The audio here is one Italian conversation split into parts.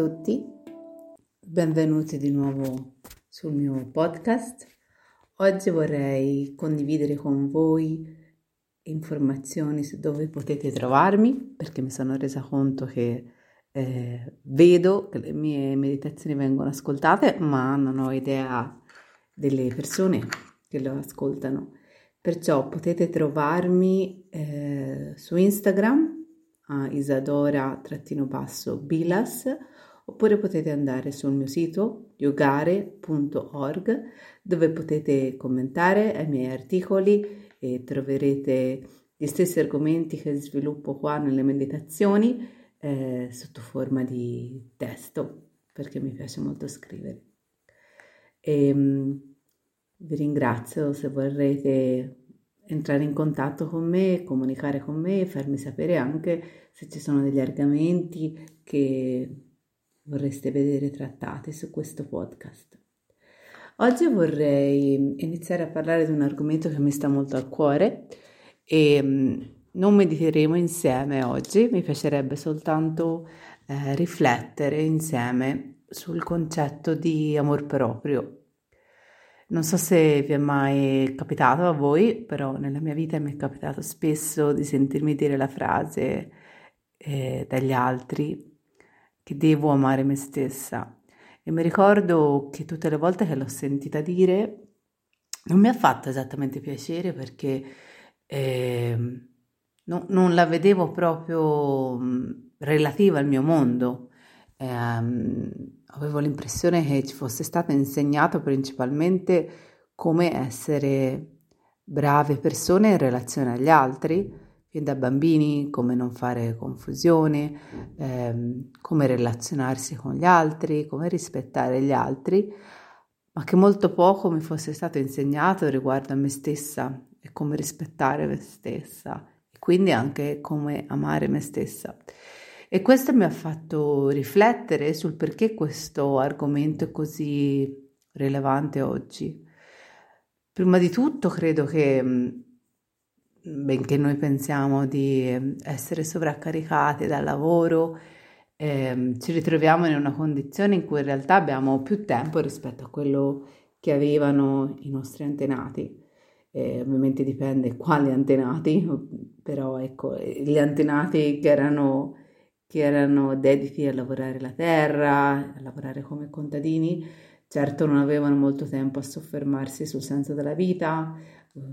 Tutti, benvenuti di nuovo sul mio podcast. Oggi vorrei condividere con voi informazioni su dove potete trovarmi perché mi sono resa conto che eh, vedo che le mie meditazioni vengono ascoltate ma non ho idea delle persone che lo ascoltano. Perciò potete trovarmi eh, su Instagram a isadora-bilas oppure potete andare sul mio sito yogare.org dove potete commentare ai miei articoli e troverete gli stessi argomenti che sviluppo qua nelle meditazioni eh, sotto forma di testo perché mi piace molto scrivere. E, um, vi ringrazio se vorrete entrare in contatto con me, comunicare con me e farmi sapere anche se ci sono degli argomenti che vorreste vedere trattati su questo podcast. Oggi vorrei iniziare a parlare di un argomento che mi sta molto a cuore e mm, non mediteremo insieme oggi, mi piacerebbe soltanto eh, riflettere insieme sul concetto di amor proprio non so se vi è mai capitato a voi, però nella mia vita mi è capitato spesso di sentirmi dire la frase eh, dagli altri che devo amare me stessa. E mi ricordo che tutte le volte che l'ho sentita dire non mi ha fatto esattamente piacere perché eh, no, non la vedevo proprio mh, relativa al mio mondo. Eh, avevo l'impressione che ci fosse stato insegnato principalmente come essere brave persone in relazione agli altri, fin da bambini, come non fare confusione, ehm, come relazionarsi con gli altri, come rispettare gli altri, ma che molto poco mi fosse stato insegnato riguardo a me stessa e come rispettare me stessa e quindi anche come amare me stessa. E questo mi ha fatto riflettere sul perché questo argomento è così rilevante oggi. Prima di tutto credo che, benché noi pensiamo di mm, essere sovraccaricati dal lavoro, eh, ci ritroviamo in una condizione in cui in realtà abbiamo più tempo rispetto a quello che avevano i nostri antenati. Eh, ovviamente dipende quali antenati, però ecco, gli antenati che erano che erano dediti a lavorare la terra, a lavorare come contadini, certo non avevano molto tempo a soffermarsi sul senso della vita,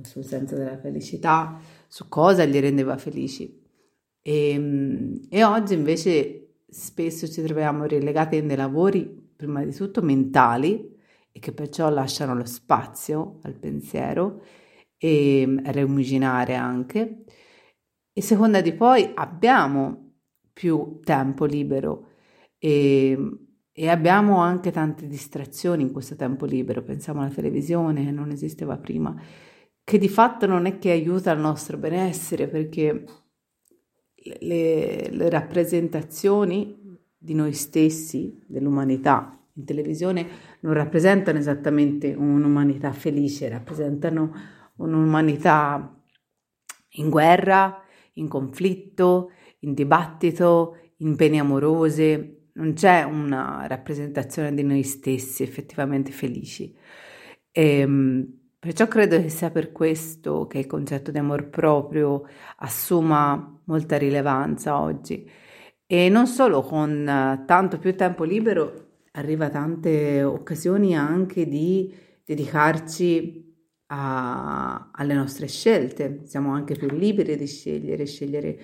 sul senso della felicità, su cosa li rendeva felici. E, ehm, e oggi invece spesso ci troviamo relegati in dei lavori, prima di tutto mentali, e che perciò lasciano lo spazio al pensiero e a rimuginare anche. E seconda di poi abbiamo più tempo libero e, e abbiamo anche tante distrazioni in questo tempo libero, pensiamo alla televisione che non esisteva prima, che di fatto non è che aiuta il nostro benessere perché le, le rappresentazioni di noi stessi, dell'umanità in televisione, non rappresentano esattamente un'umanità felice, rappresentano un'umanità in guerra, in conflitto, in dibattito, in pene amorose, non c'è una rappresentazione di noi stessi effettivamente felici. E, ehm, perciò credo che sia per questo che il concetto di amor proprio assuma molta rilevanza oggi. E non solo con tanto più tempo libero arriva tante occasioni anche di dedicarci a, alle nostre scelte, siamo anche più liberi di scegliere, scegliere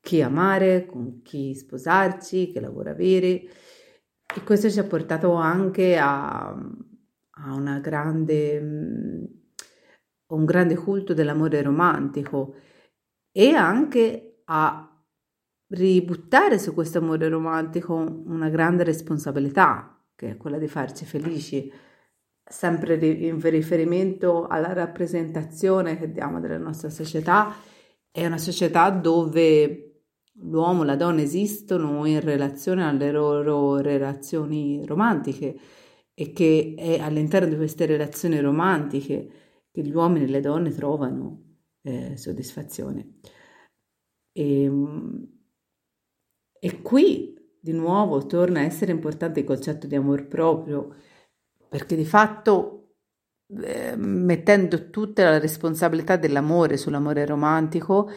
chi amare, con chi sposarci, che lavoro avere. E questo ci ha portato anche a, a grande, un grande culto dell'amore romantico e anche a ributtare su questo amore romantico una grande responsabilità, che è quella di farci felici, sempre in riferimento alla rappresentazione che diamo della nostra società. È una società dove l'uomo e la donna esistono in relazione alle loro relazioni romantiche e che è all'interno di queste relazioni romantiche che gli uomini e le donne trovano eh, soddisfazione. E, ehm, e qui di nuovo torna a essere importante il concetto di amor proprio, perché di fatto eh, mettendo tutta la responsabilità dell'amore sull'amore romantico,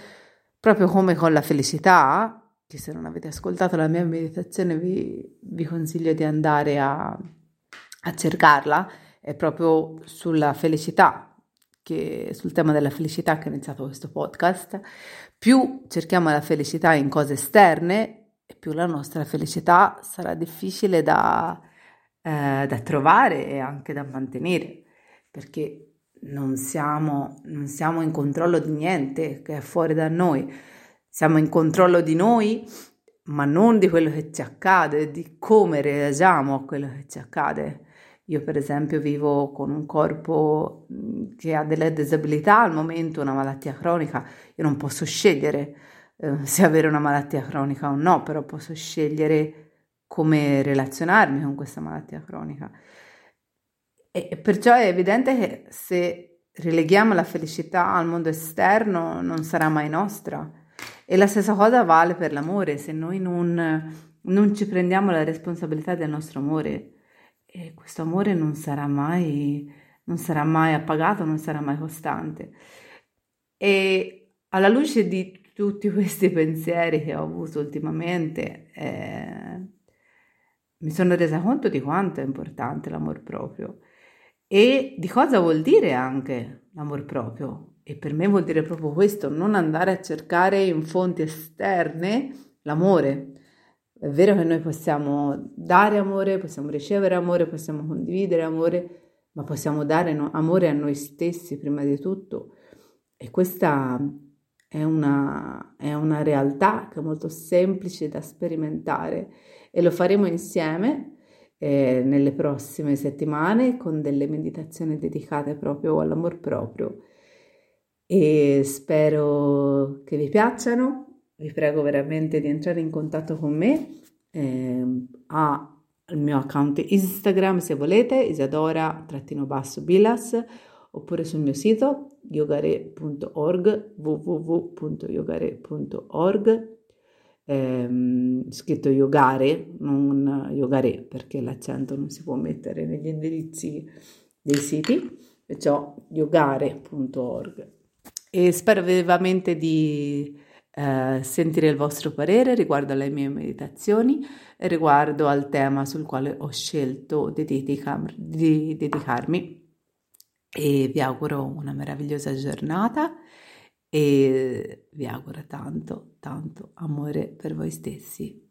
proprio come con la felicità, che se non avete ascoltato la mia meditazione vi, vi consiglio di andare a, a cercarla, è proprio sulla felicità, che, sul tema della felicità che ho iniziato questo podcast. Più cerchiamo la felicità in cose esterne, più la nostra felicità sarà difficile da, eh, da trovare e anche da mantenere, perché non siamo, non siamo in controllo di niente che è fuori da noi, siamo in controllo di noi, ma non di quello che ci accade, di come reagiamo a quello che ci accade. Io per esempio vivo con un corpo che ha delle disabilità al momento, una malattia cronica, io non posso scegliere eh, se avere una malattia cronica o no, però posso scegliere come relazionarmi con questa malattia cronica. E perciò è evidente che se releghiamo la felicità al mondo esterno non sarà mai nostra. E la stessa cosa vale per l'amore, se noi non, non ci prendiamo la responsabilità del nostro amore, e questo amore non sarà mai, non sarà mai appagato, non sarà mai costante. E alla luce di tutti questi pensieri che ho avuto ultimamente, eh, mi sono resa conto di quanto è importante l'amor proprio e di cosa vuol dire anche l'amor proprio. E per me vuol dire proprio questo, non andare a cercare in fonti esterne l'amore. È vero che noi possiamo dare amore, possiamo ricevere amore, possiamo condividere amore, ma possiamo dare amore a noi stessi prima di tutto. E questa è una, è una realtà che è molto semplice da sperimentare e lo faremo insieme eh, nelle prossime settimane con delle meditazioni dedicate proprio all'amor proprio e spero che vi piacciono. Vi prego veramente di entrare in contatto con me eh, al mio account Instagram se volete, isadora-bilas oppure sul mio sito yogare.org www.yogare.org ehm, scritto yogare, non yogare perché l'accento non si può mettere negli indirizzi dei siti, perciò yogare.org. E spero vivamente di eh, sentire il vostro parere riguardo alle mie meditazioni e riguardo al tema sul quale ho scelto di, dedica- di dedicarmi. E vi auguro una meravigliosa giornata e vi auguro tanto, tanto amore per voi stessi.